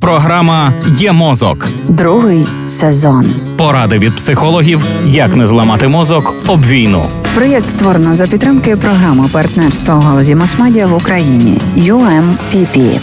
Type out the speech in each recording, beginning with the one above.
Програма Є мозок. Другий сезон. Поради від психологів, як не зламати мозок об війну. Проєкт створено за підтримки програми партнерства у галузі масмедіа в Україні UMPP.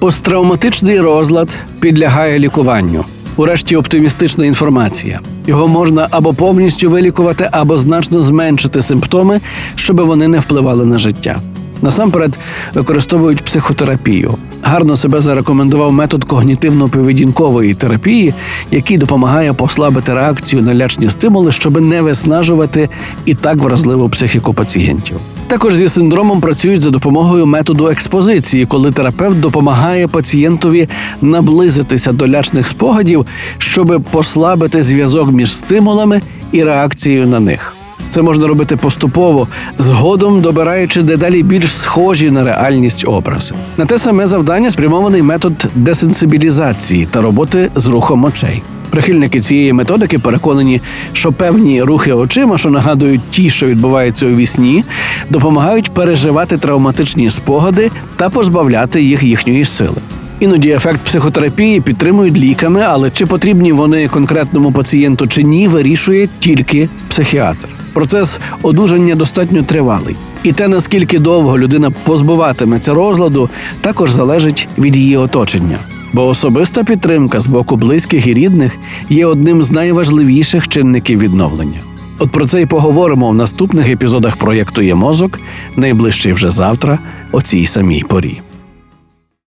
Посттравматичний розлад підлягає лікуванню. Урешті оптимістична інформація. Його можна або повністю вилікувати, або значно зменшити симптоми, щоб вони не впливали на життя. Насамперед використовують психотерапію. Гарно себе зарекомендував метод когнітивно-поведінкової терапії, який допомагає послабити реакцію на лячні стимули, щоб не виснажувати і так вразливу психіку пацієнтів. Також зі синдромом працюють за допомогою методу експозиції, коли терапевт допомагає пацієнтові наблизитися до лячних спогадів, щоб послабити зв'язок між стимулами і реакцією на них. Це можна робити поступово, згодом добираючи дедалі більш схожі на реальність образи. На те саме завдання спрямований метод десенсибілізації та роботи з рухом очей. Прихильники цієї методики переконані, що певні рухи очима, що нагадують ті, що відбуваються у вісні, допомагають переживати травматичні спогади та позбавляти їх їхньої сили. Іноді ефект психотерапії підтримують ліками, але чи потрібні вони конкретному пацієнту чи ні, вирішує тільки психіатр. Процес одужання достатньо тривалий, і те, наскільки довго людина позбуватиметься розладу, також залежить від її оточення. Бо особиста підтримка з боку близьких і рідних є одним з найважливіших чинників відновлення. От про це й поговоримо в наступних епізодах проєкту Є мозок, найближчий вже завтра, о цій самій порі.